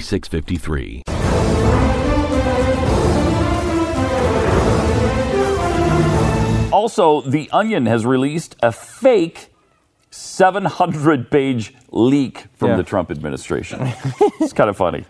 4653. Also, The Onion has released a fake 700 page leak from Yeah. the Trump administration. it's kind of funny.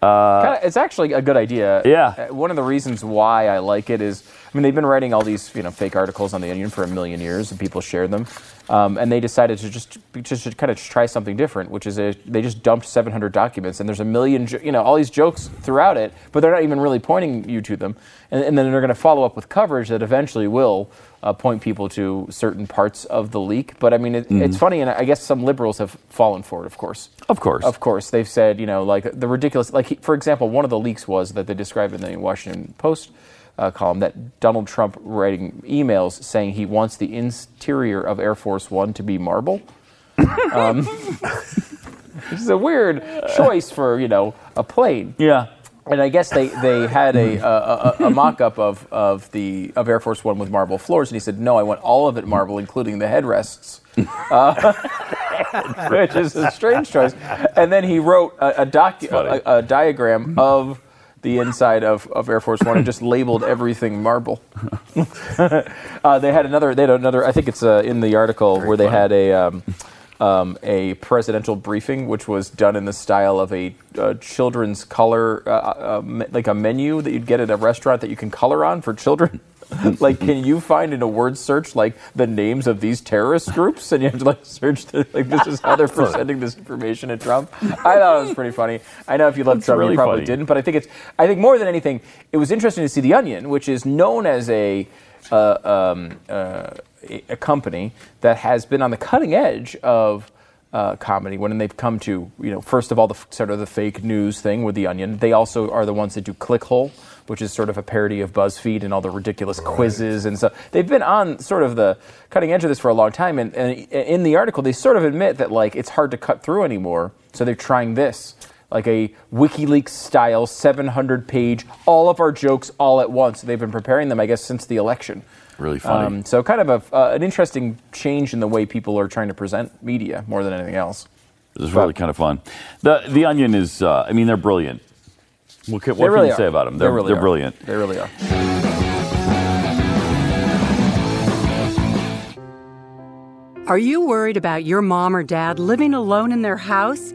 Kinda- it's actually a good idea. Yeah. Uh, One of the reasons why I like it is, I mean, they've been writing all these, you know, fake articles on the Onion for a million years, and people shared them. Um, and they decided to just, just to kind of try something different, which is a, they just dumped 700 documents, and there's a million, you know, all these jokes throughout it, but they're not even really pointing you to them. And, and then they're going to follow up with coverage that eventually will uh, point people to certain parts of the leak. But I mean, it, it's funny, and I guess some liberals have fallen for it, of course. Of course. Of course, they've said, you know, like the ridiculous, like, he, for example, one of the leaks was that they described in the Washington Post uh, column that Donald Trump writing emails saying he wants the interior of Air Force One to be marble. um, which is a weird choice for, you know, a plane. Yeah. And I guess they, they had a, a, a, a mock up of, of, the, of Air Force One with marble floors, and he said, no, I want all of it marble, including the headrests. Uh, which is a strange choice. And then he wrote a, a, docu- a, a diagram of the inside of, of Air Force One and just labeled everything marble. uh, they had another. They had another. I think it's uh, in the article where they had a. Um, um, a presidential briefing, which was done in the style of a uh, children's color, uh, uh, me- like a menu that you'd get at a restaurant that you can color on for children. like, can you find in a word search like the names of these terrorist groups, and you have to like search the, like this is how they're presenting this information to Trump? I thought it was pretty funny. I know if you love Trump, really you probably funny. didn't, but I think it's. I think more than anything, it was interesting to see The Onion, which is known as a. Uh, um, uh, a company that has been on the cutting edge of uh, comedy when they've come to you know first of all the sort of the fake news thing with the Onion. They also are the ones that do Clickhole, which is sort of a parody of BuzzFeed and all the ridiculous quizzes and so they've been on sort of the cutting edge of this for a long time. And, and in the article, they sort of admit that like it's hard to cut through anymore, so they're trying this. Like a WikiLeaks style, 700 page, all of our jokes all at once. They've been preparing them, I guess, since the election. Really funny. Um, so kind of a, uh, an interesting change in the way people are trying to present media more than anything else. This is really kind of fun. The The Onion is, uh, I mean, they're brilliant. What can, what really can you say about them? They They're, really they're are. brilliant. They really are. Are you worried about your mom or dad living alone in their house?